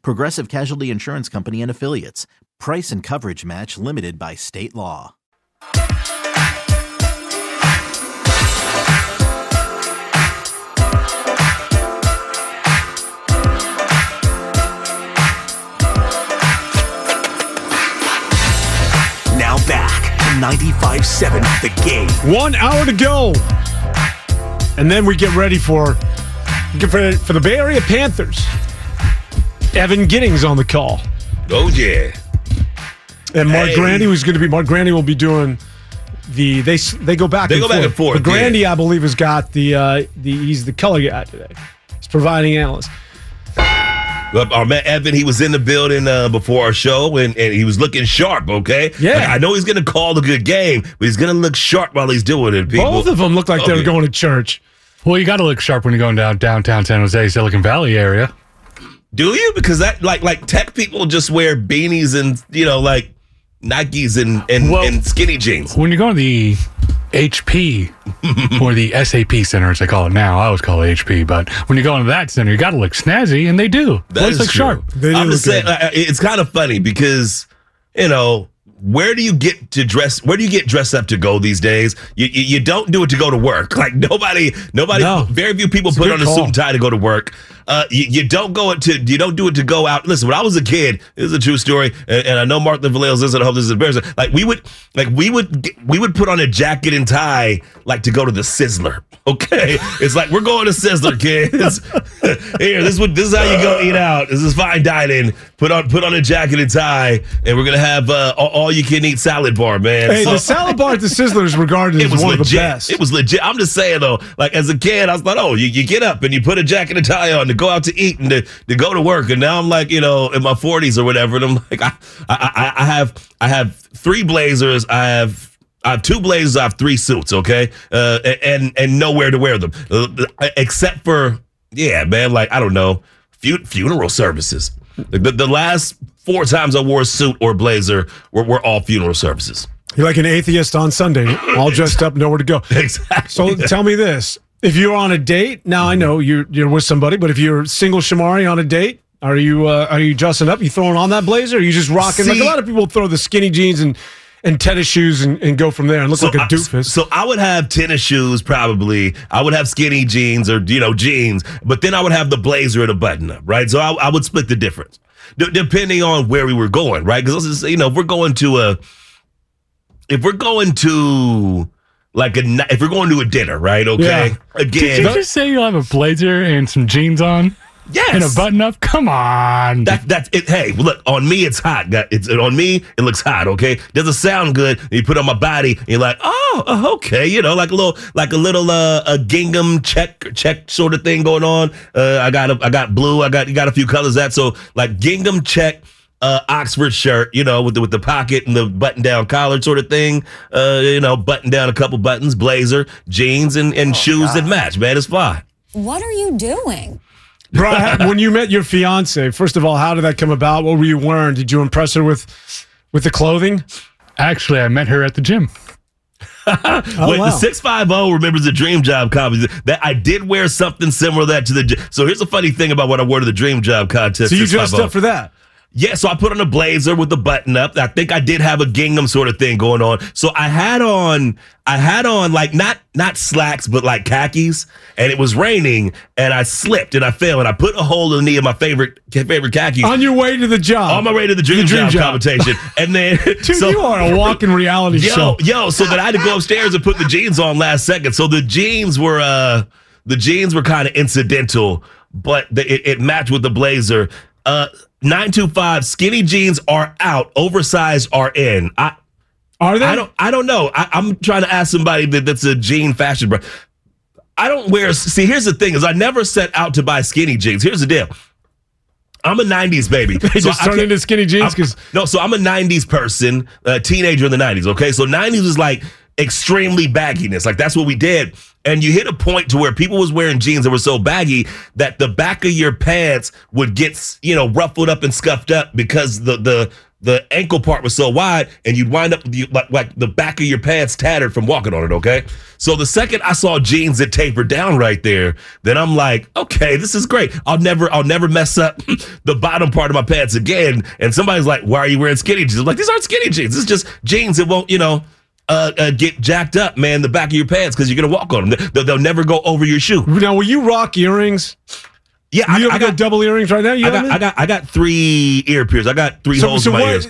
Progressive Casualty Insurance Company and Affiliates. Price and coverage match limited by state law. Now back to 95.7 The Game. One hour to go. And then we get ready for, get ready for the Bay Area Panthers. Evan Giddings on the call. Oh yeah. And Mark Hey. Grandy was going to be, Mark Grandy will be doing the, they they go back They and go forth. back and forth, But Grandy, yeah. I believe, has got the, uh, the, he's the color guy today. He's providing analyst. Well, Our man Evan, he was in the building uh, before our show, and, and he was looking sharp. Okay, Yeah. Like, I know he's going to call the good game, but he's going to look sharp while he's doing it. People. Both of them look like they Oh, were going to church. Well, you got to look sharp when you're going down downtown San Jose, Silicon Valley area. Do you? Because that like like tech people just wear beanies and you know like Nikes and and, Well- and skinny jeans. When you go to the HP or the SAP center, as they call it now, I always call it HP, but when you go into that center, you got to look snazzy, and they do. That Let's is look true. sharp. They do I'm just saying, good. uh, it's kind of funny because you know where do you get to dress? Where do you get dressed up to go these days? You you, you don't do it to go to work. Like nobody, nobody, No. very few people It's put good on a suit and tie to go to work. Uh, you, you don't go to you don't do it to go out. Listen, when I was a kid, this is a true story, and, and I know Mark Vallejo's this, and I hope this is embarrassing. Like we would, like we would, we would put on a jacket and tie, like to go to the Sizzler. Okay, it's like we're going to Sizzler, kids. Here, this is this is how you go eat out. This is fine dining. Put on put on a jacket and tie, and we're gonna have uh, all, all you can eat salad bar, man. Hey, So- the salad bar at the Sizzler is regarded as was one of the best. It was legit. I'm just saying though, like as a kid, I was like, oh, you, you get up and you put a jacket and tie on to go out to eat and to, to go to work. And now I'm like, you know, in my 40s or whatever, and I'm like, I, I, I, I have I have three blazers. I have. I have two blazers. I have three suits. Okay, uh, and and nowhere to wear them uh, except for yeah, man. Like I don't know, fu- funeral services. Like, the, the last four times I wore a suit or blazer were, were all funeral services. You're like an atheist on Sunday, all dressed up, nowhere to go. Exactly. So tell me this: if you're on a date, now I know you're you're with somebody, but if you're single Shamari on a date, are you uh, are you dressing up? You throwing on that blazer? Or are you just rocking like a lot of people throw the skinny jeans and and tennis shoes and, and go from there and look like a I- doofus. so I would have tennis shoes, probably. I would have skinny jeans or you know jeans, but then I would have the blazer and a button up, right? So I, I would split the difference D- depending on where we were going, right? Because let's just say, you know, if we're going to a, if we're going to like a, if we're going to a dinner, right? Okay, Yeah. Did you just say you'll have a blazer and some jeans on yes, and a button up? Come on. That that's it. Hey, look on me, it's hot. It's on me. It looks hot. Okay, doesn't sound good. You put it on my body, and you're like, oh, uh, okay, you know, like a little, like a little, uh, a gingham check, check sort of thing going on. Uh, I got, a, I got blue. I got, you got a few colors of that. So like gingham check. Uh, Oxford shirt, you know, with the with the pocket and the button down collar sort of thing. Uh, you know, button down a couple buttons, blazer, jeans, and and shoes that match. Man, it's fine. What are you doing? Brian, when you met your fiance, first of all, how did that come about? What were you wearing? Did you impress her with with the clothing? Actually, I met her at the gym. Oh, Wait, wow. the six five zero remembers the Dream Job contest. That I did wear something similar to that to the. So here's a funny thing about what I wore to the Dream Job contest. So you dressed up for that? Yeah, so I put on a blazer with the button up. I think I did have a gingham sort of thing going on. So I had on, I had on like not not slacks, but like khakis, and it was raining, and I slipped and I fell, and I put a hole in the knee of my favorite favorite khakis On your way to the job. on my way to the dream, The dream job, job. competition, and then Dude, so you are a walking reality yo show. yo, so that I had to go upstairs and put the jeans on last second. So the jeans were uh the jeans were kind of incidental, but the, it, it matched with the blazer. Uh, nine two five skinny jeans are out, oversized are in. I Are they? I don't I don't know. I, I'm trying to ask somebody that, that's a jean fashion brand. I don't wear. See, here's the thing: is I never set out to buy skinny jeans. Here's the deal. I'm a '90s baby. They So just I turn into skinny jeans because no, so I'm a '90s person, a teenager in the '90s. Okay, so '90s was like extremely bagginess. Like that's what we did. And you hit a point to where people was wearing jeans that were so baggy that the back of your pants would get you know ruffled up and scuffed up because the the the ankle part was so wide, and you'd wind up you, like, like the back of your pants tattered from walking on it. Okay, so the second I saw jeans that tapered down right there, then I'm like, okay, this is great. I'll never I'll never mess up the bottom part of my pants again. And somebody's like, why are you wearing skinny jeans? I'm like, these aren't skinny jeans. It's just jeans that won't you know. Uh, uh, get jacked up, man, the back of your pants because you're gonna walk on them. They'll, they'll never go over your shoe. now will you rock earrings? Yeah, I, you ever I got, got, double earrings right now? You I got, I I got, I got three ear piercings. I got three So, holes so in my what, ears.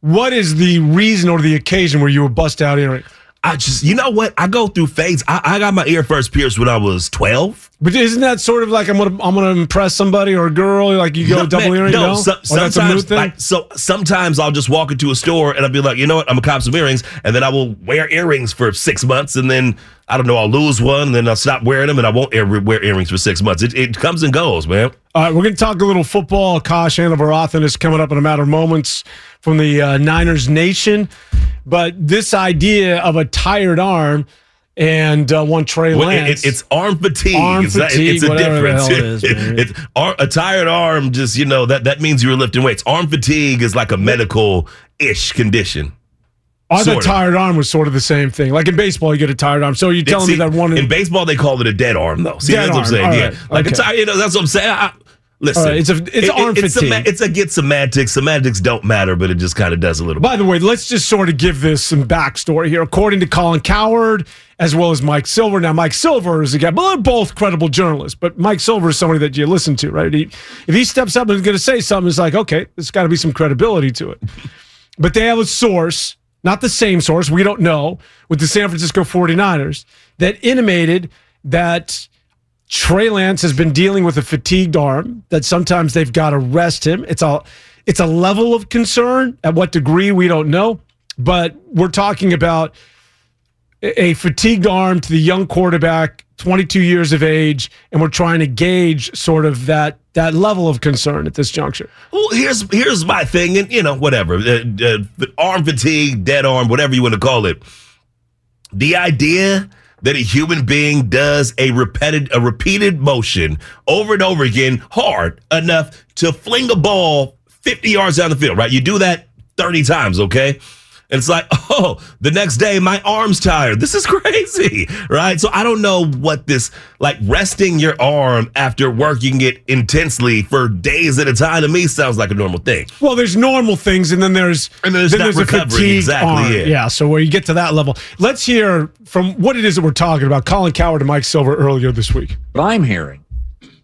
what is the reason or the occasion where you were bust out earrings? I just, you know what? I go through phases. I, I got my ear first pierced when I was 12. But isn't that sort of like I'm gonna I'm gonna impress somebody or a girl? Like you go No, double man, earring? No, No, so- Or that's a sometimes, like, so sometimes I'll just walk into a store and I'll be like, you know what? I'm gonna cop some earrings, and then I will wear earrings for six months, and then I don't know, I'll lose one, and then I'll stop wearing them, and I won't ever wear earrings for six months. It, it comes and goes, man. All right, we're going to talk a little football. Akash Anavarathan is coming up in a matter of moments from the uh, Niners Nation. But this idea of a tired arm and uh, one Trey Well, it- Lance. it- it's arm fatigue. Arm it's, fatigue, it's a difference. it is, it's ar- a tired arm. Just you know that that means you were lifting weights. Arm fatigue is like a medical ish condition. I thought tired arm was sort of the same thing. Like in baseball, you get a tired arm. So you're telling See, me that one in baseball they call it a dead arm though. See, Dead that's what I'm saying. all yeah, right, like okay. a tired. You know, that's what I'm saying. I- listen, right, it's a- it's arm it's fatigue. Sema- it's a get semantics. Semantics don't matter, but it just kind of does a little. bit. By the way, let's just sort of give this some backstory here. According to Colin Cowherd, as well as Mike Silver. Now, Mike Silver is a guy, but they're both credible journalists. But Mike Silver is somebody that you listen to, right? He, if he steps up and is going to say something, it's like, okay, there's got to be some credibility to it. But they have a source, not the same source, we don't know, with the San Francisco 49ers that intimated that Trey Lance has been dealing with a fatigued arm that sometimes they've got to rest him. It's a it's a level of concern. At what degree we don't know, but we're talking about a fatigued arm to the young quarterback, 22 years of age, and we're trying to gauge sort of that that level of concern at this juncture. Well, here's here's my thing, and you know, whatever, uh, uh, arm fatigue, dead arm, whatever you want to call it. The idea that a human being does a repeated a repeated motion over and over again, hard enough to fling a ball 50 yards down the field, right? You do that 30 times, okay? And it's like, oh, the next day my arm's tired. This is crazy, right? So I don't know what this like resting your arm after working it intensely for days at a time to me sounds like a normal thing. Well, there's normal things, and then there's And there's then not there's a fatigue exactly, arm. yeah. yeah. So where you get to that level, let's hear from what it is that we're talking about. Colin Cowherd and Mike Silver earlier this week. what I'm hearing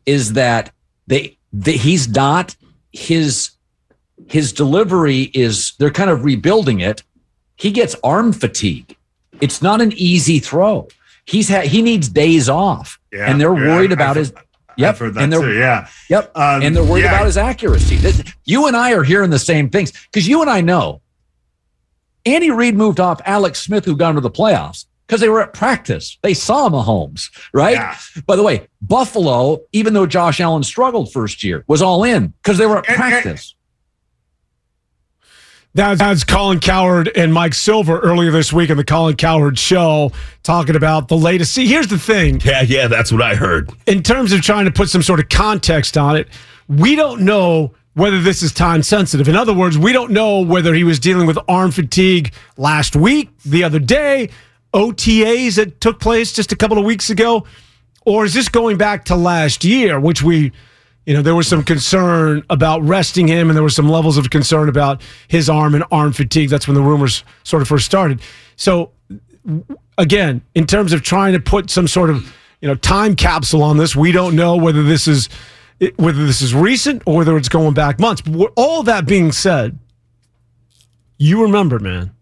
is that they, that he's not his his delivery is they're kind of rebuilding it. He gets arm fatigue. It's not an easy throw. He's had he needs days off, Yeah, and they're yeah, worried about his. Yep, I've heard that and they're too. Yeah. Yep. Um, and they're worried yeah. about his accuracy. This- you and I are hearing the same things because you and I know Andy Reid moved off Alex Smith, who got into the playoffs because they were at practice. They saw Mahomes, right? Yeah. By the way, Buffalo, even though Josh Allen struggled first year, was all in because they were at and- practice. That- That's Colin Cowherd and Mike Silver earlier this week on the Colin Cowherd Show, talking about the latest. See, here's the thing. Yeah, yeah, that's what I heard. in terms of trying to put some sort of context on it, we don't know whether this is time sensitive. In other words, we don't know whether he was dealing with arm fatigue last week, the other day, OTAs that took place just a couple of weeks ago, or is this going back to last year, which we, you know, there was some concern about resting him, and there were some levels of concern about his arm and arm fatigue. That's when the rumors sort of first started. So, again, in terms of trying to put some sort of you know time capsule on this, we don't know whether this is whether this is recent or whether it's going back months. But all that being said, you remember, man,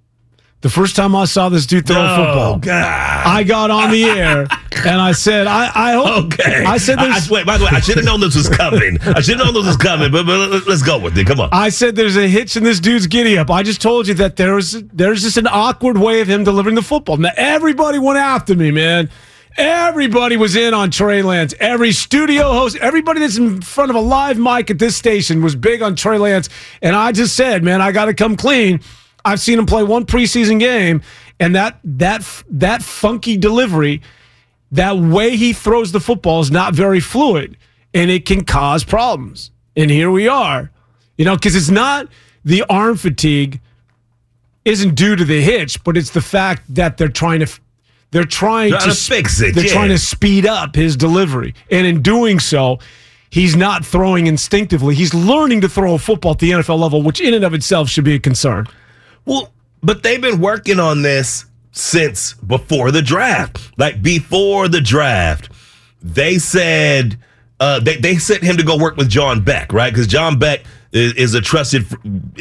the first time I saw this dude throw a football, God. I got on the air and I said, I, I hope. Okay. I said, there's, I, wait, by the way, I should have known this was coming. I should have known this was coming, but, but let's go with it. Come on. I said there's a hitch in this dude's giddy up. I just told you that there's there's just an awkward way of him delivering the football. Now everybody went after me, man. Everybody was in on Trey Lance. Every studio host, everybody that's in front of a live mic at this station was big on Trey Lance. And I just said, man, I got to come clean. I've seen him play one preseason game, and that that that funky delivery, that way he throws the football is not very fluid, and it can cause problems. And here we are, you know, because it's not the arm fatigue isn't due to the hitch, but it's the fact that they're trying to they're trying, Trying to, to fix it, They're yeah. trying to speed up his delivery, and in doing so, he's not throwing instinctively. He's learning to throw a football at the NFL level, which in and of itself should be a concern. Well, but they've been working on this since before the draft. Like before the draft, they said uh, they they sent him to go work with John Beck, right? Because John Beck is, is a trusted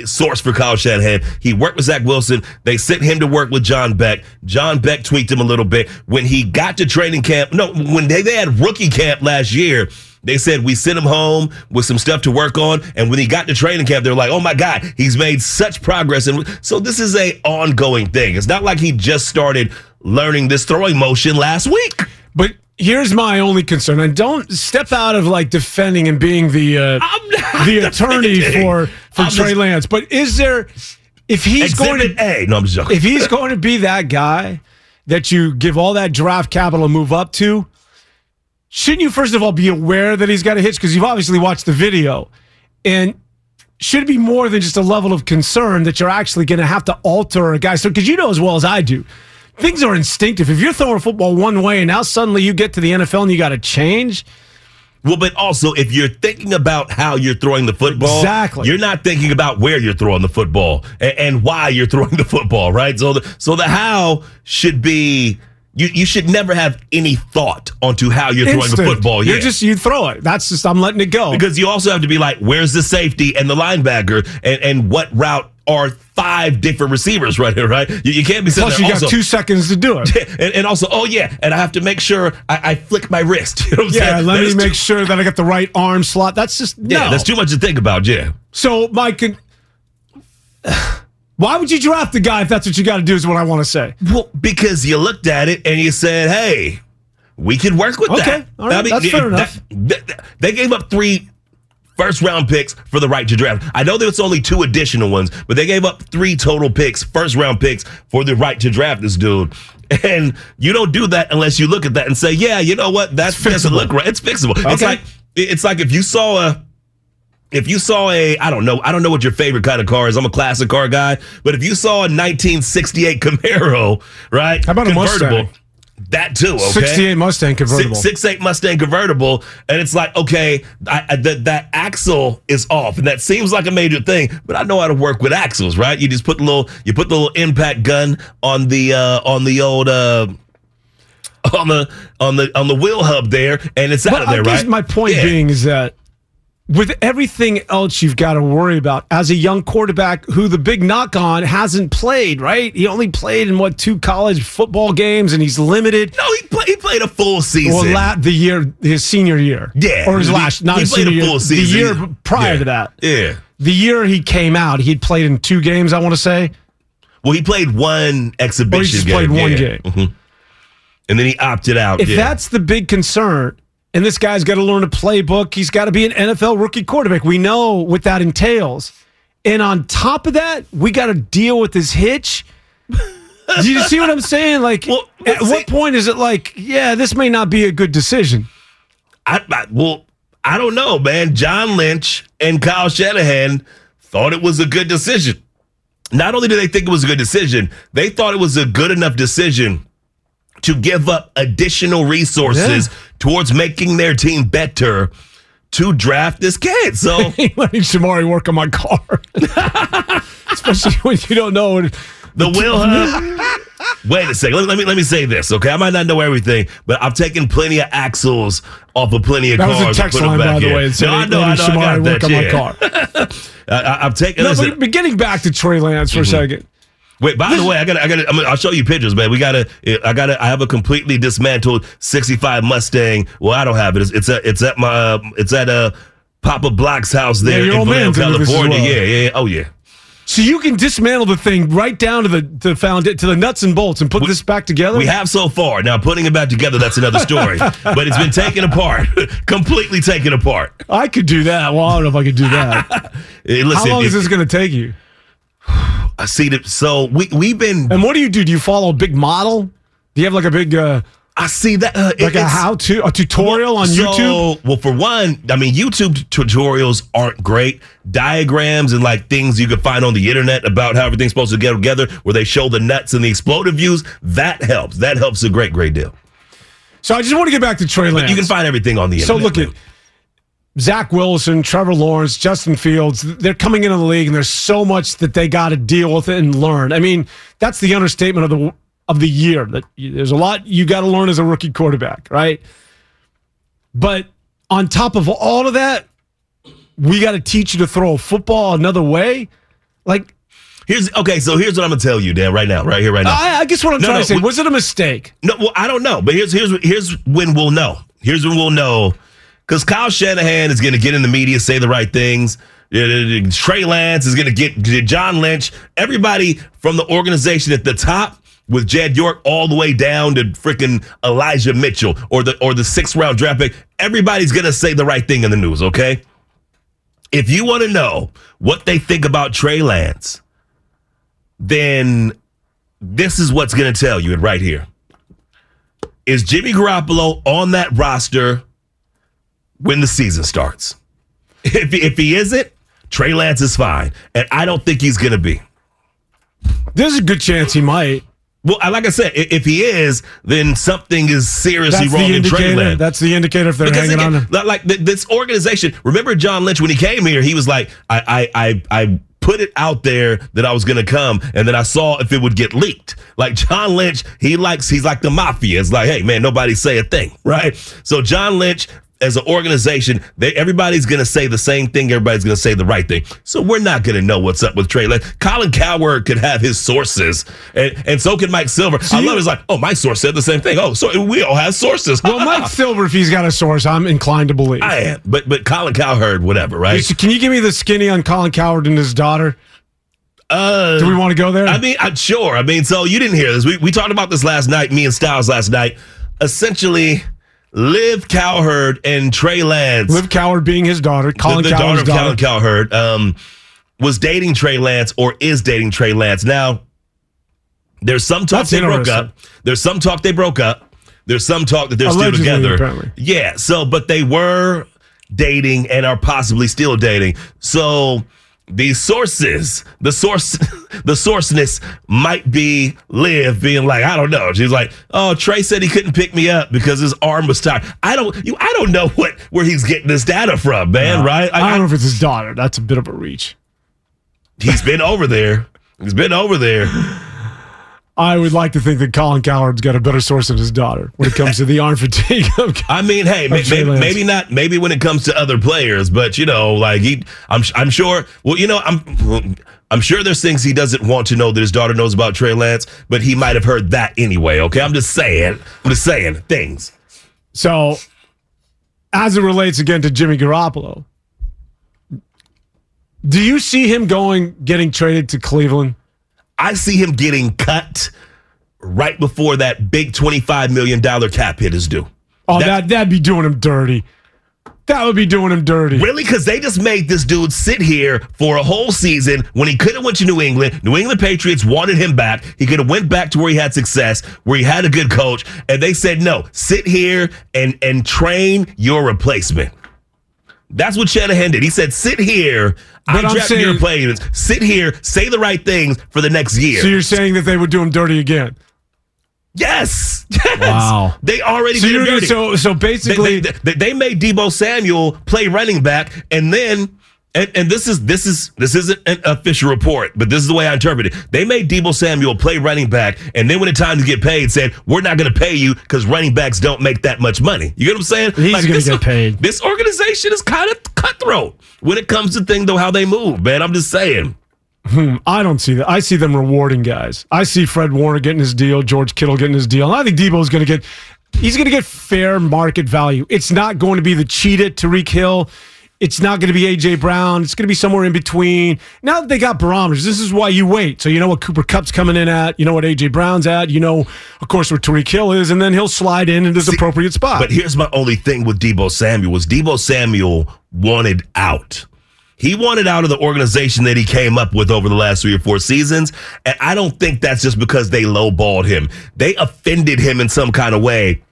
source for Kyle Shanahan. He worked with Zach Wilson. They sent him to work with John Beck. John Beck tweaked him a little bit when he got to training camp. No, when they, they had rookie camp last year. They said we sent him home with some stuff to work on, and when he got to training camp, they're like, "Oh my God, he's made such progress!" And so this is a ongoing thing. It's not like he just started learning this throwing motion last week. But here's my only concern, and don't step out of like defending and being the uh, the attorney defending. for for I'm Trey just- Lance. But is there if he's going to A. No, I'm joking. if he's going to be that guy that you give all that draft capital to move up to, shouldn't you first of all be aware that he's got a hitch because you've obviously watched the video, and should it be more than just a level of concern that you're actually going to have to alter a guy? So because you know as well as I do. Things are instinctive. If you're throwing a football one way and now suddenly you get to the NFL and you got to change, Well, but also if you're thinking about how you're throwing the football, Exactly. you're not thinking about where you're throwing the football and, and why you're throwing the football, right? So the so the how should be you you should never have any thought onto how you're throwing the football. Yeah. You're just you throw it. That's just I'm letting it go. because you also have to be like, where's the safety and the linebacker and, and what route are five different receivers right here, right? You, you can't be sitting Plus, there you also, got two seconds to do it. and, and also, oh yeah, and I have to make sure I, I flick my wrist. You know what I'm Yeah, saying? let me make too- sure that I got the right arm slot. That's just Yeah, no. that's too much to think about. Yeah. So, Mike, can- why would you draft the guy if that's what you got to do? Is what I want to say. Well, because you looked at it and you said, "Hey, we could work with Okay, that." all right, that's fair enough. that- they gave up three first round picks for the right to draft. I know there was only two additional ones, but they gave up three total picks, first round picks for the right to draft this dude. And you don't do that unless you look at that and say, "Yeah, you know what? That's doesn't fixable. look right. It's fixable." It's Okay. like it's like if you saw a if you saw a, I don't know, I don't know what your favorite kind of car is. I'm a classic car guy, but if you saw a 1968 Camaro, right? How about a Mustang? That too, okay. 68 Mustang convertible. Six, six eight Mustang convertible, and it's like okay, I, I, that that axle is off, and that seems like a major thing. But I know how to work with axles, right? You just put the little, you put the little impact gun on the uh, on the old uh, on the on the on the wheel hub there, and it's out But of there, I guess right? my point Yeah. being is that with everything else you've got to worry about as a young quarterback who the big knock on hasn't played, right? He only played in what two college football games and he's limited. No, he, play, he played a full season. Well, la- the year, his senior year. Yeah. Or his He- last, not he his played a senior year. season. The year prior Yeah. to that. Yeah. The year he came out, he'd played in two games, I want to say. Well, he played one exhibition Or he just game. played one yeah. game. Mhm. And then he opted out. If yeah. that's the big concern, and this guy's got to learn a playbook, he's got to be an NFL rookie quarterback. We know what that entails. And on top of that, we got to deal with this hitch. Do you see what I'm saying? Like, Well, at see- what point is it like, yeah, this may not be a good decision? I, I well, I don't know, man. John Lynch and Kyle Shanahan thought it was a good decision. Not only did they think it was a good decision, they thought it was a good enough decision to give up additional resources Yeah. towards making their team better to draft this kid. So letting Shamari work on my car, especially when you don't know what. the will hub. Wait a second. Let, let me let me say this, okay? I might not know everything, but I've taken plenty of axles off of plenty of That was cars. a text put 'em line, by the way. No, I know, I know, I got work that. on my car. I, I've taken. No, listen, but, getting back to Trey Lance for a mm-hmm. second. Wait, by the way, I got to I got to I'll show you pictures, man. We got to I got to I have a completely dismantled 65 Mustang. Well, I don't have it. It's, it's at it's at my uh, it's at uh Papa Black's house there your in Vallejo, man's into this as California. well. Yeah, yeah, yeah. Oh yeah. So you can dismantle the thing right down to the to found it to the nuts and bolts and put this back together. We have so far. Now putting it back together, that's another story. but it's been taken apart, completely taken apart. I could do that. Well, I don't know if I could do that. Eh, How long is this going to take you? I see that. So we we've been. And what do you do? Do you follow a big model? Do you have like a big uh, I see that uh, like a how to a tutorial on so, YouTube? Well, for one, I mean, YouTube tutorials aren't great. Diagrams and like things you can find on the internet about how everything's supposed to get together, where they show the nuts and the explosive views, that helps. That helps a great, great deal. So I just want to get back to Trey Lance. You can find everything on the internet. So look at Zach Wilson, Trevor Lawrence, Justin Fields. They're coming into the league, and there's so much that they got to deal with and learn. I mean, that's the understatement of the of the year. That there's a lot you got to learn as a rookie quarterback, right? But on top of all of that, we got to teach you to throw a football another way. Like, Here's okay. So here's what I'm gonna tell you, Dan, right now, right here, right now. I, I guess what I'm No, trying no, to say we- was it a mistake? No, well, I don't know, but here's here's here's when we'll know. Here's when we'll know, because Kyle Shanahan is going to get in the media, say the right things. Trey Lance is going to get John Lynch, everybody from the organization at the top. With Jed York all the way down to freaking Elijah Mitchell or the or the sixth round draft pick, everybody's gonna say the right thing in the news, okay? If you want to know what they think about Trey Lance, then this is what's going to tell you it right here. Is Jimmy Garoppolo on that roster when the season starts? If, if he isn't, Trey Lance is fine. And I don't think he's going to be. There's a good chance he might. Well, like I said, if he is, then something is seriously That's wrong in Trey indicator. Lance. That's the indicator if they're Because hanging again, on. li- like this organization. Remember John Lynch when he came here? He was like, I, I, I, I put it out there that I was going to come, and then I saw if it would get leaked. Like John Lynch, he likes, he's like the mafia. It's like, hey man, nobody say a thing, right? So John Lynch. As an organization, they, everybody's going to say the same thing. Everybody's going to say the right thing. So we're not going to know what's up with Trey Lance. Colin Cowherd could have his sources, and, and so can Mike Silver. I you- love it. It's like, oh, my source said the same thing. Oh, so we all have sources. Well, Mike Silver, if he's got a source, I'm inclined to believe. I am, but but Colin Cowherd, whatever, right? So Can you give me the skinny on Colin Cowherd and his daughter? Uh, Do we want to go there? I mean, I'm sure. I mean, so you didn't hear this. We we talked about this last night. Me and Styles last night. Essentially, Liv Cowherd and Trey Lance, Liv Cowherd being his daughter, the, Colin the daughter Cowherd's of daughter. Colin Cowherd, um, was dating Trey Lance or is dating Trey Lance. Now, there's some talk That's they broke up. There's some talk they broke up. There's some talk that they're Allegedly, still together. apparently. Yeah. So, but they were dating and are possibly still dating. So the sources, the source, the sourceness might be Liv being like, I don't know. She's like, oh, Trey said he couldn't pick me up because his arm was tired. I don't, you, I don't know what where he's getting this data from, man. right? I don't know if it's his daughter. That's a bit of a reach. He's been over there. He's been over there. I would like to think that Colin Cowherd's got a better source than his daughter when it comes to the arm fatigue. of- I mean, hey, maybe, maybe not. Maybe when it comes to other players, but you know, like he, I'm, I'm sure. Well, you know, I'm, I'm sure there's things he doesn't want to know that his daughter knows about Trey Lance, but he might have heard that anyway. Okay, I'm just saying. I'm just saying things. so, as it relates again to Jimmy Garoppolo, do you see him going getting traded to Cleveland? I see him getting cut right before that big 25 million dollar cap hit is due. Oh, That- that that'd be doing him dirty. That would be doing him dirty. Really? Because they just made this dude sit here for a whole season when he could have went to New England. New England Patriots wanted him back. He could have went back to where he had success, where he had a good coach, and they said no. Sit here and and train your replacement. That's what Shanahan did. He said, "Sit here. But I I'm draft your players. Sit here. Say the right things for the next year." So you're saying- that they would do him dirty again? Yes. Yes. Wow. They already So did you're it gonna, dirty. so so they, basically they, they, they made Deebo Samuel play running back, and then and, and this is this is this isn't an official report, but this is the way I interpret it. They made Deebo Samuel play running back, and then when it's time to get paid, said we're not going to pay you because running backs don't make that much money. You get what I'm saying? He's gonna get paid. This organization is kind of cutthroat when it comes to things though how they move. Man, I'm just saying. Hmm, I don't see that. I see them rewarding guys. I see Fred Warner getting his deal, George Kittle getting his deal. And I think Deebo's going to get he's going to get fair market value. It's not going to be the cheated Tyreek Hill. It's not going to be AJ Brown. It's going to be somewhere in between. Now that they got barometers, this is why you wait. So you know what Cooper Kupp's coming in at. You know what AJ Brown's at. You know, of course, where Tyreek Hill is, and then he'll slide in into his appropriate spot. But here's my only thing with Deebo Samuel was Deebo Samuel wanted out. He wanted out of the organization that he came up with over the last three or four seasons. And I don't think that's just because they lowballed him. They offended him in some kind of way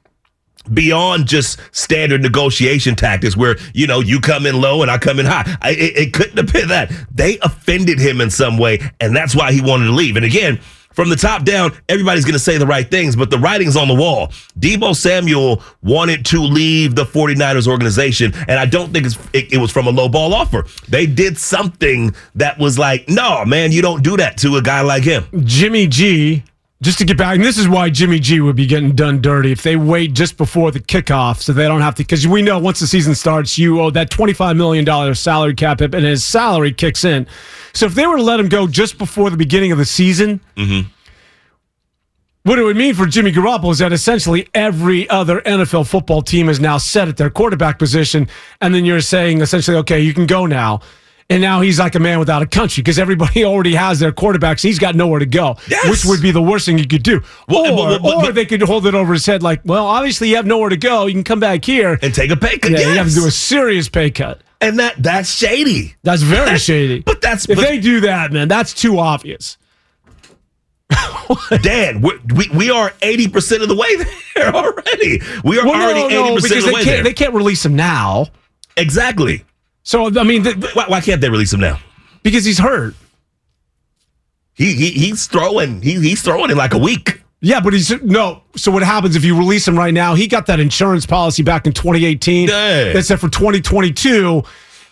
beyond just standard negotiation tactics where, you know, you come in low and I come in high. I, it, it couldn't have been that. They offended him in some way. And that's why he wanted to leave. And again, from the top down, everybody's going to say the right things, but the writing's on the wall. Deebo Samuel wanted to leave the 49ers organization, and I don't think it, it was from a low ball offer. They did something that was like, no, man, you don't do that to a guy like him. Jimmy G, just to get back, and this is why Jimmy G would be getting done dirty if they wait just before the kickoff so they don't have to. Because we know once the season starts, you owe that $25 million salary cap hit, and his salary kicks in. So if they were to let him go just before the beginning of the season, mm-hmm. what it would mean for Jimmy Garoppolo is that essentially every other NFL football team is now set at their quarterback position. And then you're saying essentially, okay, you can go now. And now he's like a man without a country because everybody already has their quarterbacks. He's got nowhere to go, Yes. which would be the worst thing you could do. Well, or, but- but- or they could hold it over his head like, well, obviously you have nowhere to go. You can come back here. And take a pay cut. yeah, you have to do a serious pay cut. and that that's shady. That's very shady. But that's if but they do that, man, that's too obvious. Dan, we we are eighty percent of the way there already. We are Well, already no, eighty percent because of the they way can't, there. they can't release him now. exactly. So I mean, th- Why, why can't they release him now? because he's hurt. He, he he's throwing. He, he's throwing in like a week. Yeah, but he's no. So what happens if you release him right now? He got that insurance policy back in 2018 Yeah. that said for 2022,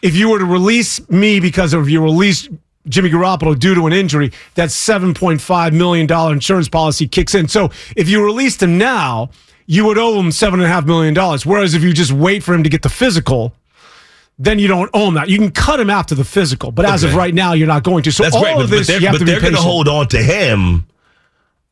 if you were to release me because of you release Jimmy Garoppolo due to an injury, that 7.5 million dollar insurance policy kicks in. So if you released him now, you would owe him seven and a half million dollars. Whereas if you just wait for him to get the physical. Then you don't own that. You can cut him after the physical, but as of right now, you're not going to. So That's all great, but, of but this, they're, you have but to be they're going to hold on to him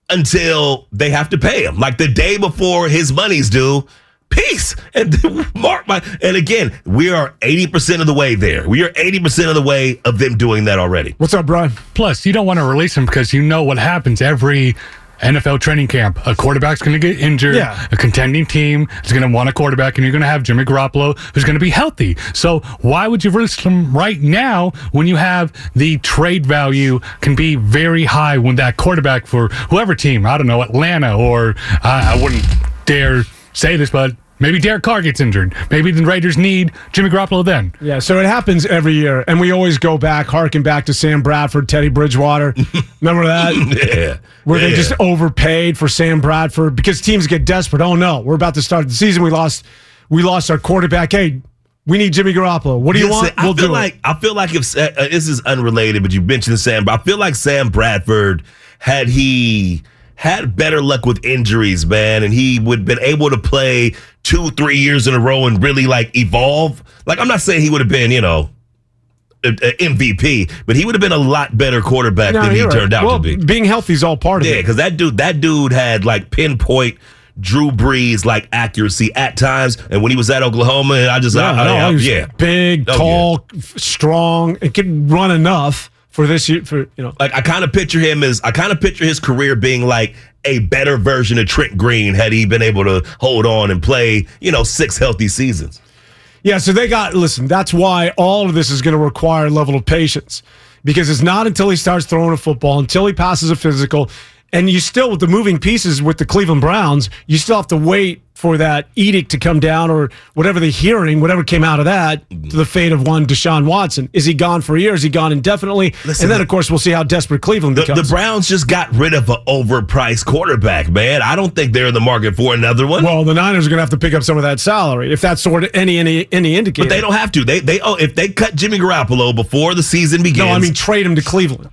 until they have to pay him. Like the day before his money's due. Peace and mark my and again we are eighty percent of the way there. We are eighty percent of the way of them doing that already. What's up, Brian? Plus, you don't want to release him because you know what happens every NFL training camp. A quarterback's going to get injured. Yeah. A contending team is going to want a quarterback, and you're going to have Jimmy Garoppolo, who's going to be healthy. So why would you risk him right now when you have the trade value can be very high when that quarterback for whoever team, I don't know, Atlanta or uh, I wouldn't dare say this, but. Maybe Derek Carr gets injured. Maybe the Raiders need Jimmy Garoppolo then. Yeah, so it happens every year, and we always go back, harken back to Sam Bradford, Teddy Bridgewater. Remember that? Yeah, Where they just overpaid for Sam Bradford because teams get desperate. Oh no, we're about to start the season. We lost, we lost our quarterback. Hey, we need Jimmy Garoppolo. What do you Listen, want? I We'll feel do like it. I feel like if uh, this is unrelated, but you mentioned Sam, but I feel like Sam Bradford had he had better luck with injuries, man, and he would have been able to play two, three years in a row and really like evolve. Like I'm not saying he would have been, you know. MVP, but he would have been a lot better quarterback No, than he right. turned out well, to be. Being healthy is all part of Yeah, it. because that dude, that dude had like pinpoint Drew Brees like accuracy at times, and when he was at Oklahoma, and I just, Yeah, I, I- no, I- yeah, big, Oh, tall, f- strong, and could run enough for this year. For you know, like I kind of picture him as I kind of picture his career being like a better version of Trent Green had he been able to hold on and play, you know, six healthy seasons. Yeah, so they got listen, that's why all of this is going to require a level of patience. Because it's not until he starts throwing a football, until he passes a physical, And you still, with the moving pieces with the Cleveland Browns, you still have to wait for that edict to come down or whatever the hearing, whatever came out of that, to the fate of one Deshaun Watson. Is he gone for a year? Is he gone indefinitely? Listen, and then, of course, we'll see how desperate Cleveland The, becomes. the Browns just got rid of an overpriced quarterback, man. I don't think they're in the market for another one. well, the Niners are going to have to pick up some of that salary if that's sort of any any any indicator. but they don't have to. They they oh if they cut Jimmy Garoppolo before the season begins. No, I mean trade him to Cleveland.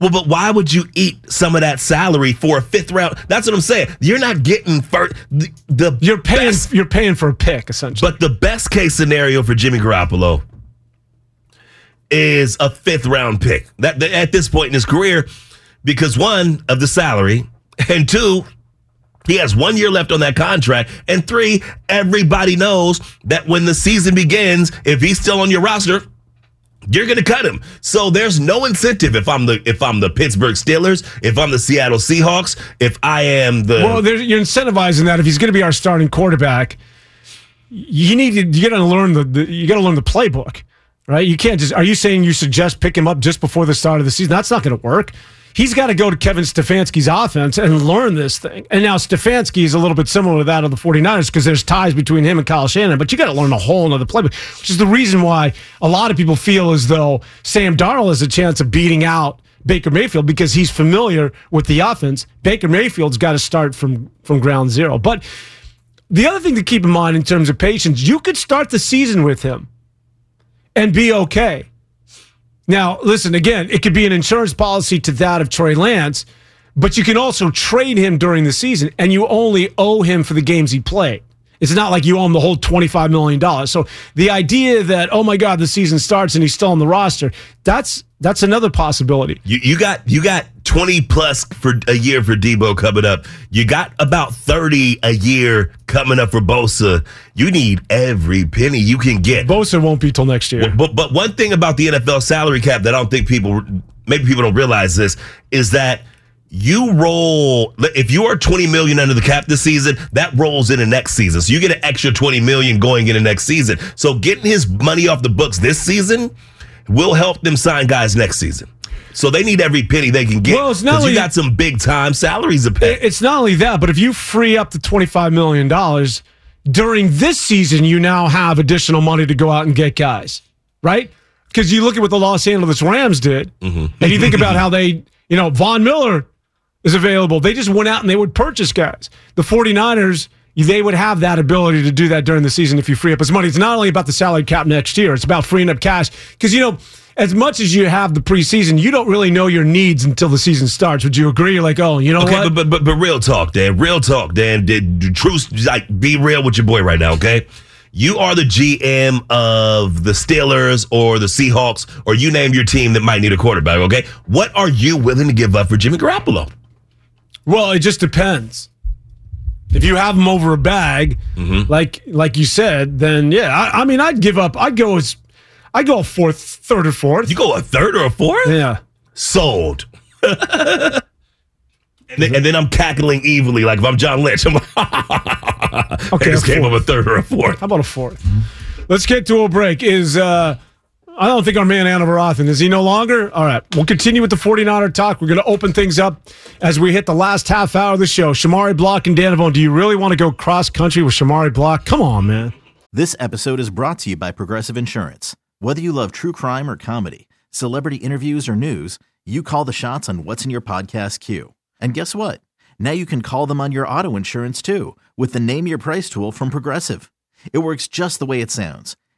Well, but why would you eat some of that salary for a fifth round? That's what I'm saying. You're not getting first. The, the You're paying. best- You're paying for a pick essentially. but the best case scenario for Jimmy Garoppolo is a fifth round pick. That, that at this point in his career, because one of the salary, and two, he has one year left on that contract, and three, everybody knows that when the season begins, if he's still on your roster, you're going to cut him. So there's no incentive if I'm the if I'm the Pittsburgh Steelers, if I'm the Seattle Seahawks, if I am the Well, you're incentivizing that if he's going to be our starting quarterback, you need to you got to learn the, the you got to learn the playbook, right? You can't just. Are you saying you suggest pick him up just before the start of the season? That's not going to work. He's got to go to Kevin Stefanski's offense and learn this thing. And now Stefanski is a little bit similar to that of the 49ers because there's ties between him and Kyle Shanahan, but you got to learn a whole other playbook, which is the reason why a lot of people feel as though Sam Darnold has a chance of beating out Baker Mayfield because he's familiar with the offense. Baker Mayfield's got to start from from ground zero. But the other thing to keep in mind in terms of patience, you could start the season with him and be okay. Now, listen, again, it could be an insurance policy to that of Trey Lance, but you can also trade him during the season and you only owe him for the games he played. It's not like you owe him the whole $25 million. So the idea that, oh my God, the season starts and he's still on the roster, that's that's another possibility. You, you got you got 20 plus for a year for Deebo coming up. You got about 30 a year coming up for Bosa. You need every penny you can get. Bosa won't be till next year. But but one thing about the NFL salary cap that I don't think people maybe people don't realize this is that you roll if you are 20 million under the cap this season that rolls into next season so you get an extra 20 million going into next season so getting his money off the books this season will help them sign guys next season so they need every penny they can get Well, it's not 'cause you got some big time salaries to pay It's not only that, but if you free up the $25 million during this season, you now have additional money to go out and get guys, right? Because you look at what the Los Angeles Rams did, mm-hmm. and you think about how they, you know, Von Miller is available. They just went out and they would purchase guys. The 49ers, they would have that ability to do that during the season if you free up his money. It's not only about the salary cap next year, it's about freeing up cash. Because, you know, as much as you have the preseason, you don't really know your needs until the season starts. Would you agree? You're like, oh, you know Okay, what? but, but but real talk, Dan. Real talk, Dan. Did did truth like be real with your boy right now, okay? You are the GM of the Steelers or the Seahawks, or you name your team that might need a quarterback, okay? What are you willing to give up for Jimmy Garoppolo? Well, it just depends. If you have them over a bag, Mm-hmm. like like you said, then yeah. I, I mean, I'd give up. I'd go as I'd go a fourth, third or fourth. You go a third or a fourth? yeah. Sold. and, then, and then I'm cackling evilly, like if I'm John Lynch. I'm like, Okay, I just a gave him a third or a fourth. How about a fourth? Let's get to a break. Is uh I don't think our man Anavarathan is he no longer? All right. We'll continue with the 49er talk. We're going to open things up as we hit the last half hour of the show. Shamari Block and Danavone, do you really want to go cross country with Shamari Block? Come on, man. This episode is brought to you by Progressive Insurance. Whether you love true crime or comedy, celebrity interviews or news, you call the shots on what's in your podcast queue. And guess what? Now you can call them on your auto insurance too with the Name Your Price tool from Progressive. It works just the way it sounds.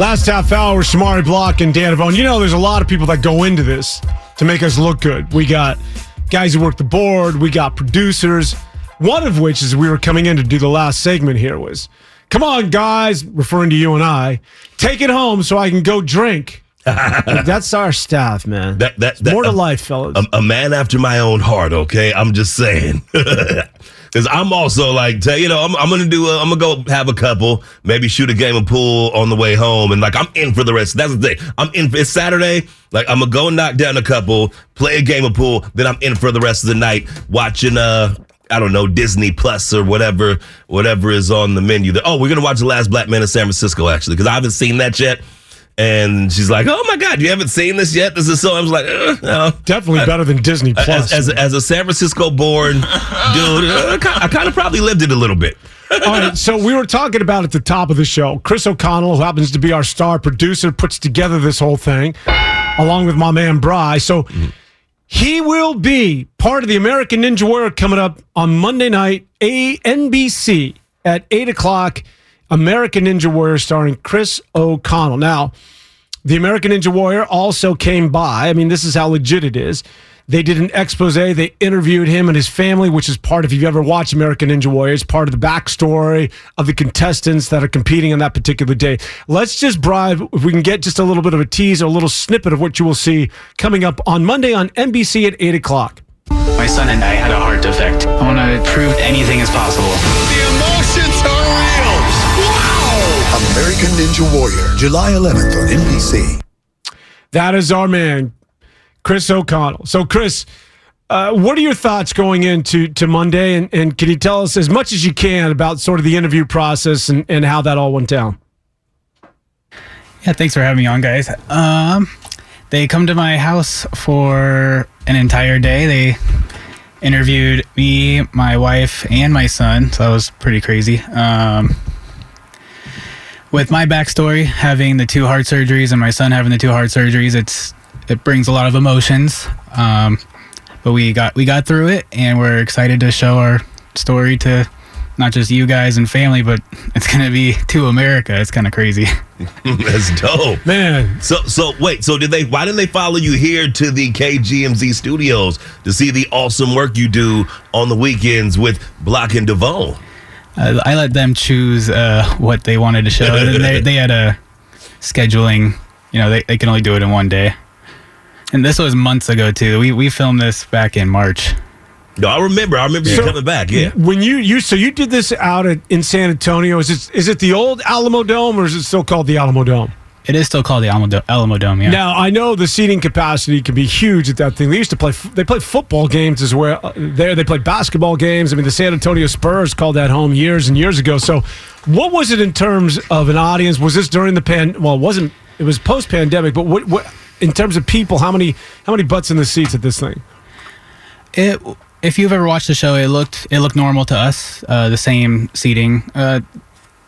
Last half hour, Shamari Block and Dan Avone. You know, there's a lot of people that go into this to make us look good. We got guys who work the board, we got producers. One of which is we were coming in to do the last segment here was, come on, guys, referring to you and I, take it home so I can go drink. Like, that's our staff, man. That that, that more to a- life, fellas. A, a man after my own heart. Okay, I'm just saying. Because I'm also like, tell you know, I'm, I'm gonna do. A, I'm gonna go have a couple, maybe shoot a game of pool on the way home, and like I'm in for the rest. That's the thing. I'm in. It's Saturday. Like I'm gonna go knock down a couple, play a game of pool, then I'm in for the rest of the night watching. Uh, I don't know Disney Plus or whatever, whatever is on the menu. Oh, we're gonna watch the Last Black Man in San Francisco actually, because I haven't seen that yet. And she's like, "Oh my God, you haven't seen this yet? This is so." I was like, uh, no. Definitely better than Disney As, Plus. as, as a San Francisco born dude, uh, I kind of probably lived it a little bit. All right, so we were talking about at the top of the show. Chris O'Connell, who happens to be our star producer, puts together this whole thing along with my man Bry. So he will be part of the American Ninja Warrior coming up on Monday night, a NBC at eight o'clock. American Ninja Warrior starring Chris O'Connell. Now, the American Ninja Warrior also came by. I mean, this is how legit it is. They did an expose. They interviewed him and his family, which is part of, if you've ever watched American Ninja Warrior, it's part of the backstory of the contestants that are competing on that particular day. Let's just bribe, if we can get just a little bit of a tease or a little snippet of what you will see coming up on Monday on NBC at 8 o'clock. My son and I had a heart defect. I want to prove anything is possible. American Ninja Warrior, July 11th on NBC. That is our man, Chris O'Connell. So, Chris, uh, what are your thoughts going into to Monday? And, and can you tell us as much as you can about sort of the interview process and, and how that all went down? Yeah, thanks for having me on, guys. Um, they come to my house for an entire day. They interviewed me, my wife, and my son. So that was pretty crazy. Um, with my backstory, having the two heart surgeries and my son having the two heart surgeries, it's it brings a lot of emotions. Um, but we got we got through it, and we're excited to show our story to not just you guys and family, but it's gonna be to America. It's kind of crazy. That's dope, man. So, so wait. So, did they? Why didn't they follow you here to the KGMZ studios to see the awesome work you do on the weekends with Block and Devone? Uh, I let them choose uh, what they wanted to show. And they, they had a scheduling, you know, they, they can only do it in one day. And this was months ago, too. We, we filmed this back in March. No, I remember. I remember you So- coming back. Yeah. When you you so you did this out at, in San Antonio. Is it is it the old Alamodome or is it still called the Alamo Dome? It is still called the Alamo, Alamodome, yeah. Now I know the seating capacity can be huge at that thing. They used to play. They played football games as well. uh, There they played basketball games. I mean, the San Antonio Spurs called that home years and years ago. So, what was it in terms of an audience? Was this during the pan? Well, it wasn't. It was post pandemic. But what what in terms of people? How many how many butts in the seats at this thing? It, if you've ever watched the show, it looked it looked normal to us. Uh, the same seating. Uh,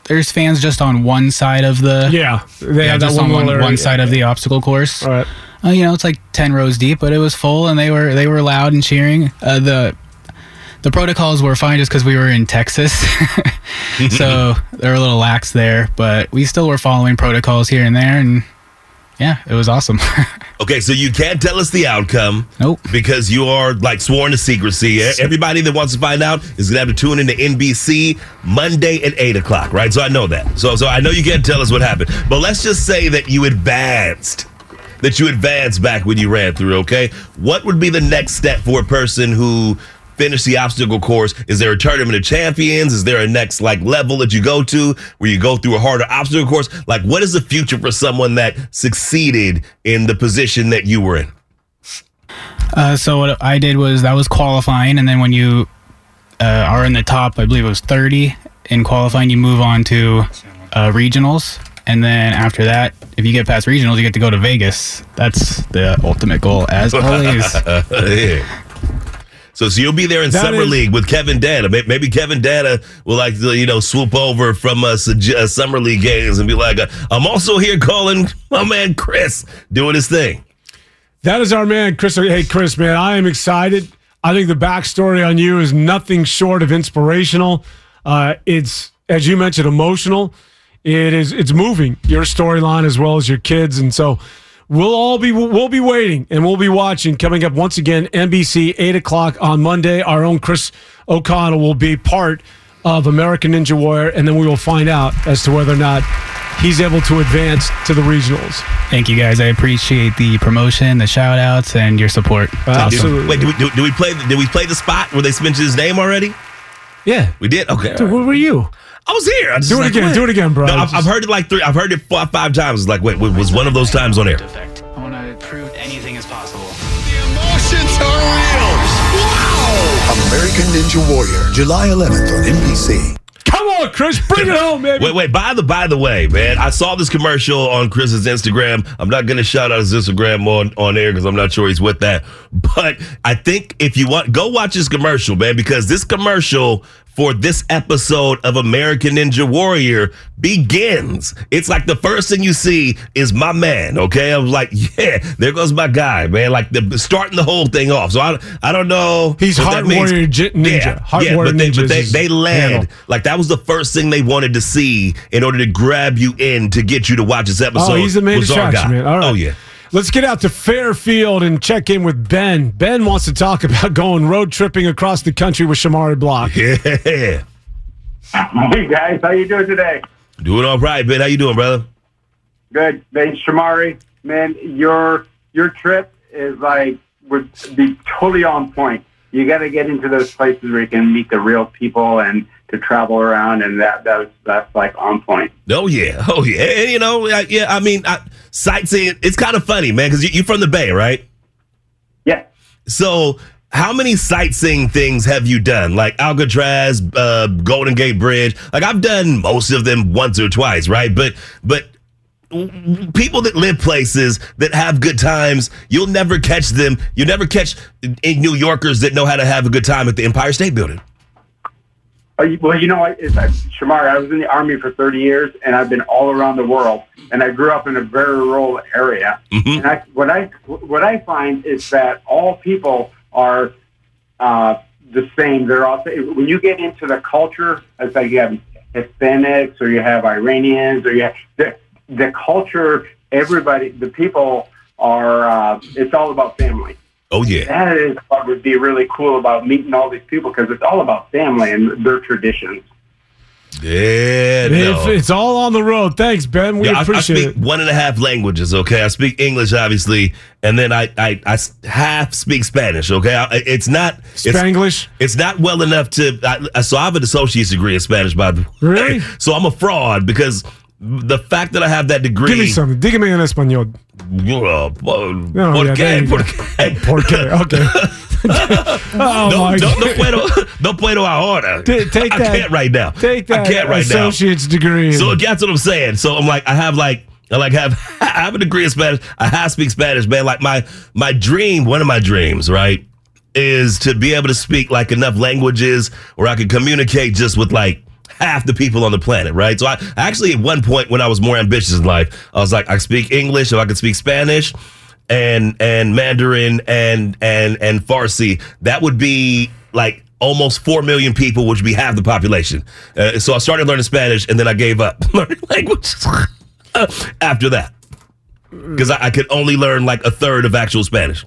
there's fans just on one side of the Yeah, they yeah, have that just one on one, area. one side of the obstacle course. All right. Uh, you know, it's like ten rows deep, but it was full, and they were they were loud and cheering. Uh, the the protocols were fine just because we were in Texas, so they were a little lax there, but we still were following protocols here and there, and yeah, it was awesome. Okay, so you can't tell us the outcome. Nope. Because you are like sworn to secrecy. Everybody that wants to find out is gonna have to tune into NBC Monday at eight o'clock, right? So I know that. So so I know you can't tell us what happened. But let's just say that you advanced. That you advanced back when you ran through, okay? What would be the next step for a person who finished the obstacle course? Is there a tournament of champions? Is there a next like level that you go to where you go through a harder obstacle course? Like what is the future for someone that succeeded in the position that you were in? Uh, so what I did was that was qualifying, and then when you uh, are in the top, I believe it was 30 in qualifying, you move on to uh, regionals, and then after that, if you get past regionals, you get to go to Vegas. That's the ultimate goal, as always. yeah. So, so you'll be there in That summer is- league with Kevin Danna. Maybe Kevin Danna will like to, you know swoop over from uh, uh, summer league games and be like, uh, "I'm also here calling my man Chris doing his thing." That is our man, Chris. Hey, Chris, man, I am excited. I think the backstory on you is nothing short of inspirational. Uh, it's, as you mentioned, emotional. It is. It's moving. Your storyline as well as your kids, and so we'll all be we'll be waiting and we'll be watching. Coming up once again, NBC eight o'clock on Monday. Our own Chris O'Connell will be part of American Ninja Warrior, and then we will find out as to whether or not he's able to advance to the regionals. Thank you guys. I appreciate the promotion, the shout outs, and your support. It's awesome. Wait, do we, do, do we play? Did we play the spot where they mentioned his name already? Yeah, we did. Okay, Dude, where were you? I was here. I just Do it like, again, what? do it again, bro. No, I've, I've heard it like three. I've heard it four, five times. It's like, wait, wait, was one of those times on air? I want to prove anything is possible. The emotions are real. Wow! American Ninja Warrior, July 11th on NBC. Come on, Chris, bring it home, man. Wait, wait. By the by the way, man, I saw this commercial on Chris's Instagram. I'm not gonna shout out his Instagram on on air because I'm not sure he's with that. But I think if you want, go watch this commercial, man, because this commercial for this episode of American Ninja Warrior begins. It's like the first thing you see is my man. Okay, I was like, yeah, there goes my guy, man. Like the starting the whole thing off. So I I don't know. He's Heart. Warrior J- Ninja. Yeah, Heart yeah, Warrior but they, Ninja but they, they land handle. like that was the first thing they wanted to see in order to grab you in to get you to watch this oh, episode. Oh, he's the main distraction, man. All right. Oh yeah. Let's get out to Fairfield and check in with Ben. Ben wants to talk about going road tripping across the country with Shamari Block. Yeah. Hey guys, how you doing today? Doing all right, Ben. How you doing, brother? Good. Man, Shamari, man, your your trip is like would be totally on point. You got to get into those places where you can meet the real people and to travel around, and that that's that's like on point. Oh yeah. Oh yeah. And, you know, I, yeah. I mean, I, sightseeing. It's kind of funny, man, because you, you're from the Bay, right? Yeah. So. How many sightseeing things have you done? Like Alcatraz, uh, Golden Gate Bridge. Like I've done most of them once or twice, right? But but people that live places that have good times, you'll never catch them. You never catch in New Yorkers that know how to have a good time at the Empire State Building. Well, you know it's, uh, Shamari, I was in the army for 30 years, and I've been all around the world, and I grew up in a very rural area. And I, what I what I find is that all people are uh, the same. They're all when you get into the culture, it's like you have Hispanics or you have Iranians or you have the the culture. Everybody, the people are. Uh, it's all about family. Oh yeah. That is what would be really cool about meeting all these people because it's all about family and their traditions. Yeah, If no. it's all on the road. Thanks, Ben. We Yeah, I- I, appreciate speak it. one and a half languages. Okay, I speak English, obviously, and then I I half speak Spanish. Okay, I, it's not it's, Spanglish. It's not well enough to. I, so I have an associate's degree in Spanish, by the way. Really? So I'm a fraud because the fact that I have that degree. Give me something. Dígame en español. Uh, por No, por yeah, qué? Por qué? ¿Por qué? Okay. oh, no, my no, no puedo, no puedo ahora. Ta- take I that- can't right now. Take that I can't right now. associate's degree. So that's what I'm saying. So I'm like, I have like, I like have, I have a degree in Spanish. I have to speak Spanish, man. Like my my dream, one of my dreams, right, is to be able to speak like enough languages where I can communicate just with like half the people on the planet, right? So I actually, at one point when I was more ambitious in life, I was like, I speak English, if I could speak Spanish and and Mandarin and and and Farsi, that would be like almost four million people, which would be half the population. Uh, so I started learning Spanish, and then I gave up learning languages after that because I, I could only learn like a third of actual Spanish.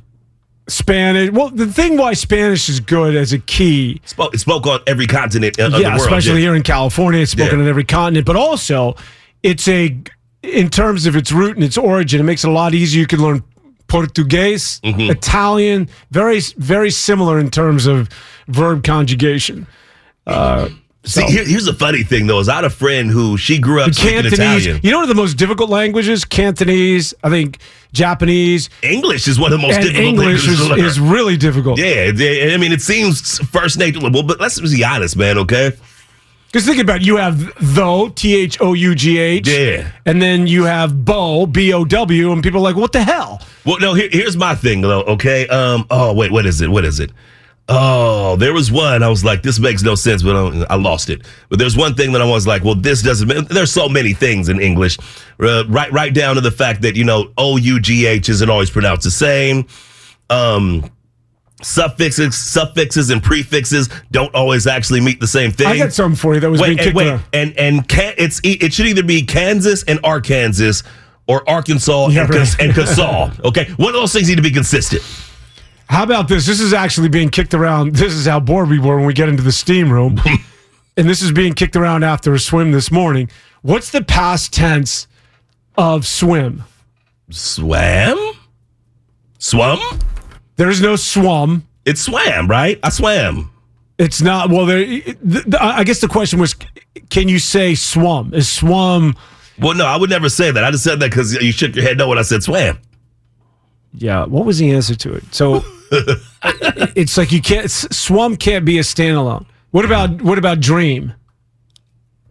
Spanish. Well, the thing why Spanish is good as a key. Spoke, it spoke on every continent of yeah, the world. especially yeah. here in California, it's spoken Yeah. on every continent. But also, it's a in terms of its root and its origin, it makes it a lot easier. You can learn Portuguese, Mm-hmm. Italian, very very similar in terms of verb conjugation. Uh, See, so- here, here's the funny thing though: is I had a friend who she grew up speaking Cantonese. Italian. You know what are the most difficult languages? Cantonese. I think Japanese. English is one of the most and difficult English languages is, is really difficult. Yeah, I mean, it seems first nature. Well, but let's be honest, man. Okay. Because think about it, you have though T H O U G H. Yeah. And then you have bow B O W, and people are like, what the hell? Well, no. Here, here's my thing, though. Okay. Um. Oh, wait. What is it? What is it? Oh, there was one. I was like, this makes no sense, but I, I lost it. But there's one thing that I was like, well, this doesn't. There's so many things in English, uh, right? Right down to the fact that you know O U G H isn't always pronounced the same. Um. Suffixes, suffixes, and prefixes don't always actually meet the same thing. I got something for you that was wait, being and, kicked wait, around. and and can, it's it should either be Kansas and Arkansas or Arkansas Yeah, and, right. and Casal. Okay, one of those things need to be consistent. How about this? This is actually being kicked around. This is how bored we were when we get into the steam room. and this is being kicked around after a swim this morning. What's the past tense of swim? Swam, swum. There is no swum. It's swam, right? I swam. It's not. Well, there. The, the, I guess the question was, can you say swum? Is swum? Well, no, I would never say that. I just said that because you shook your head no when I said swam. Yeah. What was the answer to it? So it's like you can't. s- Swum can't be a standalone. What about what about dream?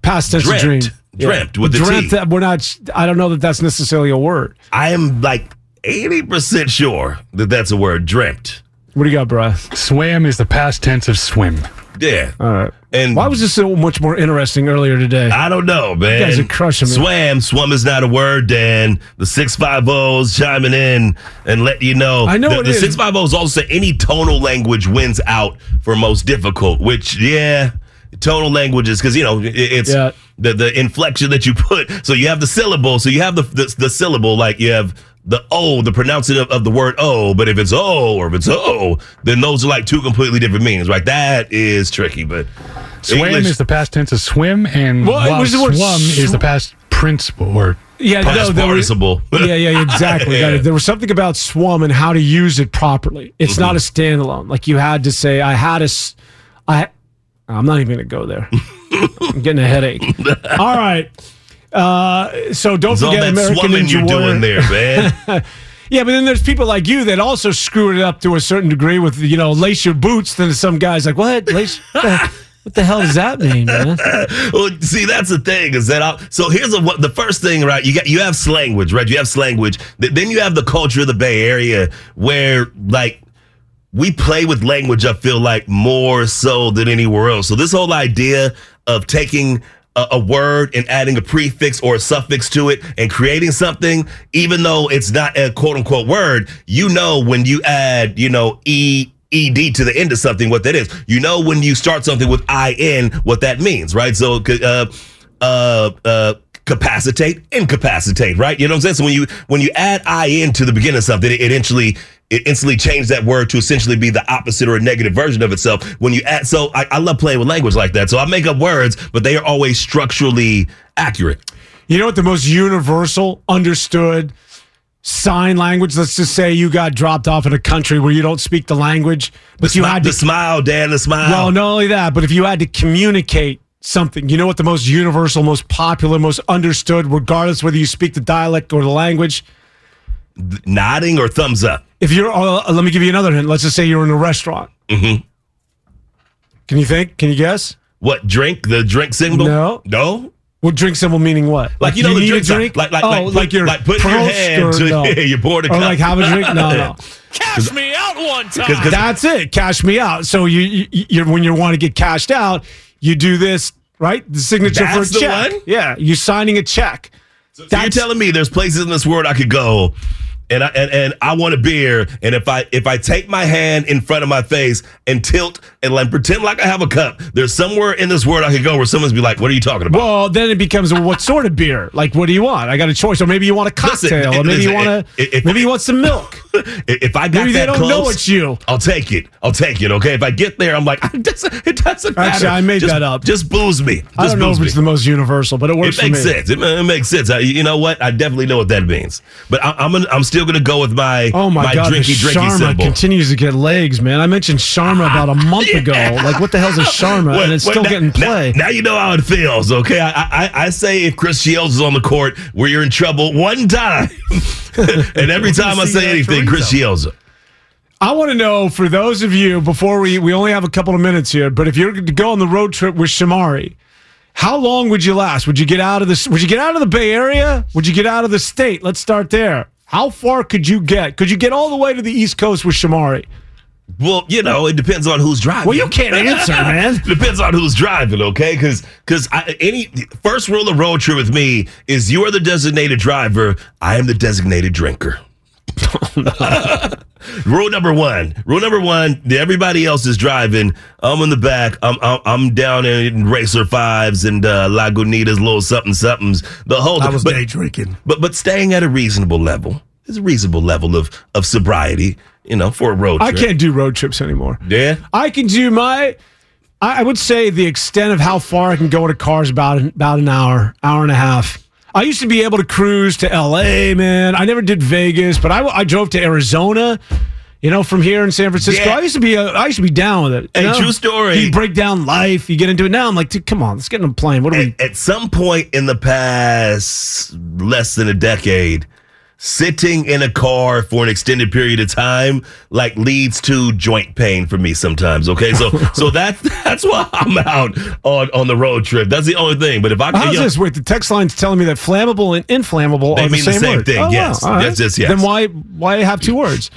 Past tense of Dreamt. dream. Dreamt with the dreamt. T. That we're not. I don't know that that's necessarily a word. I am like eighty percent sure that that's a word. Dreamt. What do you got, bro? Swam is the past tense of swim. Yeah. All right. And Why was this so much more interesting earlier today? I don't know, man. You guys are crushing me. Swam, swum is not a word, Dan. The six five O's chiming in and let you know. I know the, it the is. six five O's also say any tonal language wins out for most difficult. Which, yeah, tonal languages because you know it- it's Yeah. the the inflection that you put. So you have the syllable. So you have the the, the syllable like you have. The O, the pronouncing of, of the word O, but if it's O or if it's O, then those are like two completely different meanings. Right? That is tricky, but Swam English- is the past tense of swim, and Well, was the word swum sw- is the past principle or yeah, past there was- participle. yeah, yeah, exactly. Yeah. There was something about swum and how to use it properly. It's not a mm-hmm. standalone. Like you had to say, I had a, s- I. I'm not even going to go there. I'm getting a headache. All right. Uh, so don't It's all forget that American Ninja you're Warrior. doing there, man. Yeah, but then there's people like you that also screw it up to a certain degree with you know lace your boots. Then some guys like what lace. What the, hell does that mean, man? well, see, that's the thing is that I, so here's a, what the first thing, right? You got you have slanguage, right? You have slanguage. Then you have the culture of the Bay Area where like we play with language. I feel like more so than anywhere else. So this whole idea of taking a, a word and adding a prefix or a suffix to it and creating something, even though it's not a quote unquote word, you know when you add, you know, e ed to the end of something what that is. You know when you start something with in what that means, right? So uh uh uh capacitate, incapacitate, right? You know what I'm saying? So when you when you add I in to the beginning of something, it, it instantly it instantly changes that word to essentially be the opposite or a negative version of itself. When you add, so I, I love playing with language like that. So I make up words, but they are always structurally accurate. You know what the most universal, understood sign language? Let's just say you got dropped off in a country where you don't speak the language, but The, you smi- had the to. smile, Dan, the smile. Well, not only that, but if you had to communicate something, you know what the most universal, most popular, most understood, regardless whether you speak the dialect or the language. Nodding or thumbs up. If you're, uh, let me give you another hint. Let's just say you're in a restaurant. Mm-hmm. Can you think? Can you guess? What drink? The drink symbol? No. No. Well, drink symbol meaning what? Like, you know the need drink a drink. Like- like- oh, like like, put- your like putting your hand or to- no. you poured a or cup. like have a drink. No, no. Cash me out one time. 'Cause- 'cause- That's it. Cash me out. So you, you you're when you want to get cashed out, you do this right? The signature That's for a the check. one? Yeah, you're signing a check. So you're telling me there's places in this world I could go and I and, and I want a beer, and if I if I take my hand in front of my face and tilt and like pretend like I have a cup, there's somewhere in this world I could go where someone's be like, "What are you talking about?" Well, then it becomes well, what sort of beer? Like, what do you want? I got a choice, or maybe you want a Listen, cocktail, or maybe you want to, maybe you want some milk. if I got Maybe they that don't close, know it's you. I'll take it. I'll take it. Okay. If I get there, I'm like, it doesn't, it doesn't matter. Actually, I made Just- that up. Just booze me. Just I don't know if me. it's the most universal, but it works It for makes me. sense. It, it makes sense. I, you know what? I definitely know what that means. But I, I'm gonna, I'm still gonna go with my Oh my, god, drinky drinky Sharma symbol. continues to get legs, man. I mentioned Sharma about a month ago. Like, what the hell's a Sharma? Well, and it's well, still now- getting play. Now, now you know how it feels, okay? I, I, I say if Chris Shields is on the court where you're in trouble one time, and every time I say uh, anything, Chris Shields. I want to know for those of you before we we only have a couple of minutes here, but if you're going to go on the road trip with Shamari, how long would you last? Would you get out of this? Would you get out of the Bay Area? Would you get out of the state? Let's start there. How far could you get? Could you get all the way to the East Coast with Shamari? Well, you know, it depends on who's driving. Well, you can't answer, man. depends on who's driving, okay? Because because any first rule of road trip with me is you are the designated driver. I am the designated drinker. rule number one. Rule number one. Everybody else is driving. I'm in the back. I'm I'm, I'm down in Racer Fives and uh, Lagunitas, little something somethings. The whole. I was but, day drinking. but but staying at a reasonable level. There's a reasonable level of of sobriety. You know, for a road I can't do road trips anymore. Yeah. I can do my. I I would say the extent of how far I can go in a car is about about an hour, hour and a half. I used to be able to cruise to L.A. Man, I never did Vegas, but I, I drove to Arizona. You know, from here in San Francisco, Yeah. I used to be uh, I used to be down with it. Hey, know? true story. You break down life, you get into it. Now I'm like, dude, come on, let's get in a plane. What are we? at some point in the past less than a decade sitting in a car for an extended period of time like leads to joint pain for me sometimes okay so so that's that's why i'm out on on the road trip that's the only thing but if i How's you know, this? Wait, the text line's telling me that flammable and inflammable They are the mean the same, same word. thing, Oh, wow. yes. All Yes, yes, yes. Then why why have two words?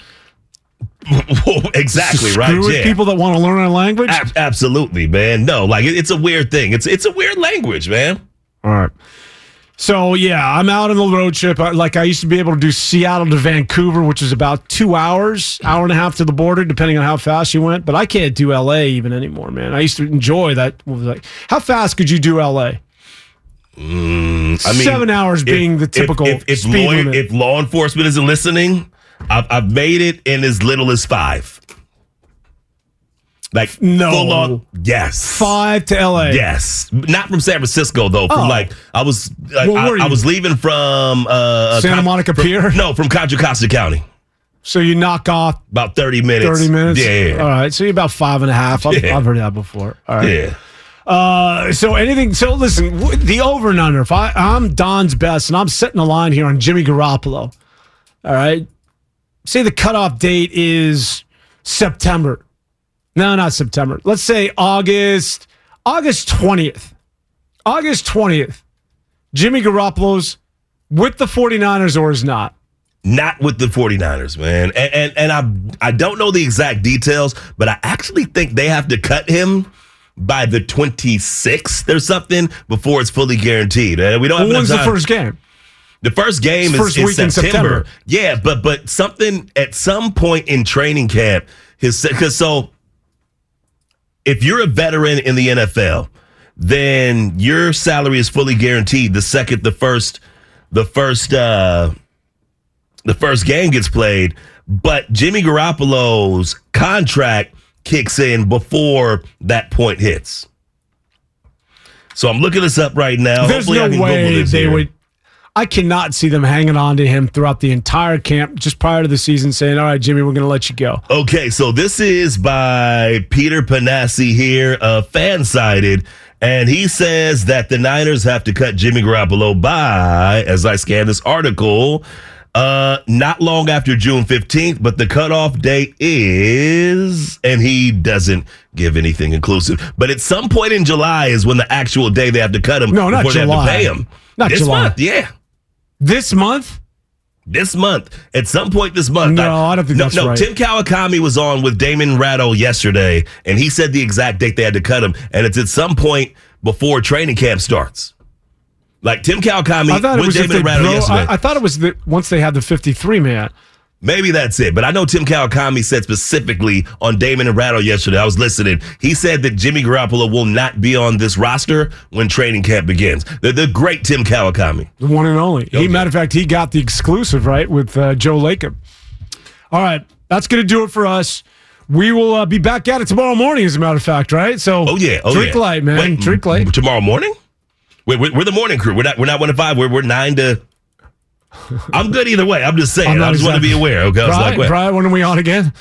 exactly Screw right yeah people that want to learn our language. Ab- absolutely man no like it, it's a weird thing it's it's a weird language man All right. So yeah, I'm out on the road trip. Like I used to be able to do Seattle to Vancouver, which is about two hours, hour and a half to the border, depending on how fast you went. But I can't do LA even anymore, man. I used to enjoy that. like, how fast could you do LA? Mm, I mean, Seven hours being the typical If, if, speed law, limit. if law enforcement isn't listening, I've, I've made it in as little as five. Like No. full on, yes, Five to LA. yes, not from San Francisco though. From Oh. like I was, like, Well, I, I was leaving from uh, Santa Con- Monica from- Pier? No, from Contra Costa County. So you knock off About thirty minutes. 30 minutes? Yeah, All right. So you're about five and a half. I've, Yeah. I've heard that before. All right. yeah. Uh, so anything. So listen, w- the over and under. If I, I'm Don's best, and I'm setting a line here on Jimmy Garoppolo. All right. Say the cutoff date is September. No, not September. Let's say August. August twentieth. August twentieth. Jimmy Garoppolo's with the 49ers or is not. not with the 49ers, man. And and, and I I don't know the exact details, but I actually think they have to cut him by the 26th or something before it's fully guaranteed. Uh, we don't have Well, when's the first game? The first game is, First is week in September. September. Yeah, but but something at some point in training camp, his because so if you're a veteran in the NFL, then your salary is fully guaranteed the second the first the first uh the first game gets played. But Jimmy Garoppolo's contract kicks in before that point hits. So I'm looking this up right now. There's Hopefully I no can way they here. would. I cannot see them hanging on to him throughout the entire camp, just prior to the season, saying, "All right, Jimmy, we're going to let you go." Okay, so this is by Peter Panassi here, uh, fan sided, and he says that the Niners have to cut Jimmy Garoppolo by, as I scan this article, uh, not long after June 15th, but the cutoff date is, and he doesn't give anything inclusive, but at some point in July is when the actual day they have to cut him No, not before they have July. to pay him. Not this July. month, yeah. This month, This month, at some point this month. No, I don't think no, that's no, right. Tim Kawakami was on with Damon Ratto yesterday, and he said the exact date they had to cut him, and it's at some point before training camp starts. Like Tim Kawakami I with Damon bro- yesterday. I, I thought it was that once they had the 53 man. Maybe that's it. But I know Tim Kawakami said specifically on Damon and Ratto yesterday. I was listening. He said that Jimmy Garoppolo will not be on this roster when training camp begins. The, the great Tim Kawakami. The one and only. He, matter of fact, he got the exclusive right with uh, Joe Lacob. All right, that's going to do it for us. We will uh, be back at it tomorrow morning, as a matter of fact, right? So, Oh yeah. Oh drink yeah. light, man. Wait, drink light. Tomorrow morning? We're, we're, we're the morning crew. We're not. We're not one to five. We're we're nine to. I'm good either way. I'm just saying. I'm I not just want to be aware. Okay. I was Brian, like, wait. Brian, when are we on again?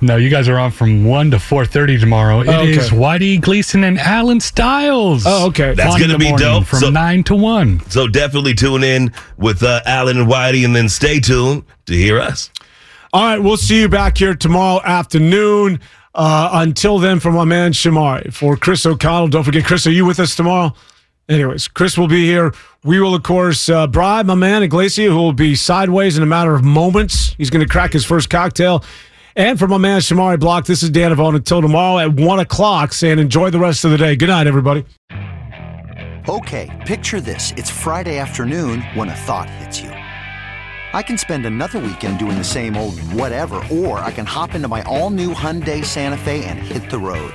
No, you guys are on from one to four thirty tomorrow. It is Oh, okay. Whitey Gleason and Alan Styles. Oh, okay. That's gonna be morning dope. from So- nine to one. So definitely tune in with uh, Alan and Whitey, and then stay tuned to hear us. All right, we'll see you back here tomorrow afternoon. Uh, until then, for my man Shamari, for Chris O'Connell, don't forget, Chris, are you with us tomorrow? Anyways, Chris will be here. We will, of course, uh, bribe my man Iglesia, who will be sideways in a matter of moments. He's going to crack his first cocktail. And for my man Shamari Block, this is Dan Avon until tomorrow at 1 o'clock, saying enjoy the rest of the day. Good night, everybody. Okay, picture this. It's Friday afternoon when a thought hits you. I can spend another weekend doing the same old whatever, or I can hop into my all new Hyundai Santa Fe and hit the road.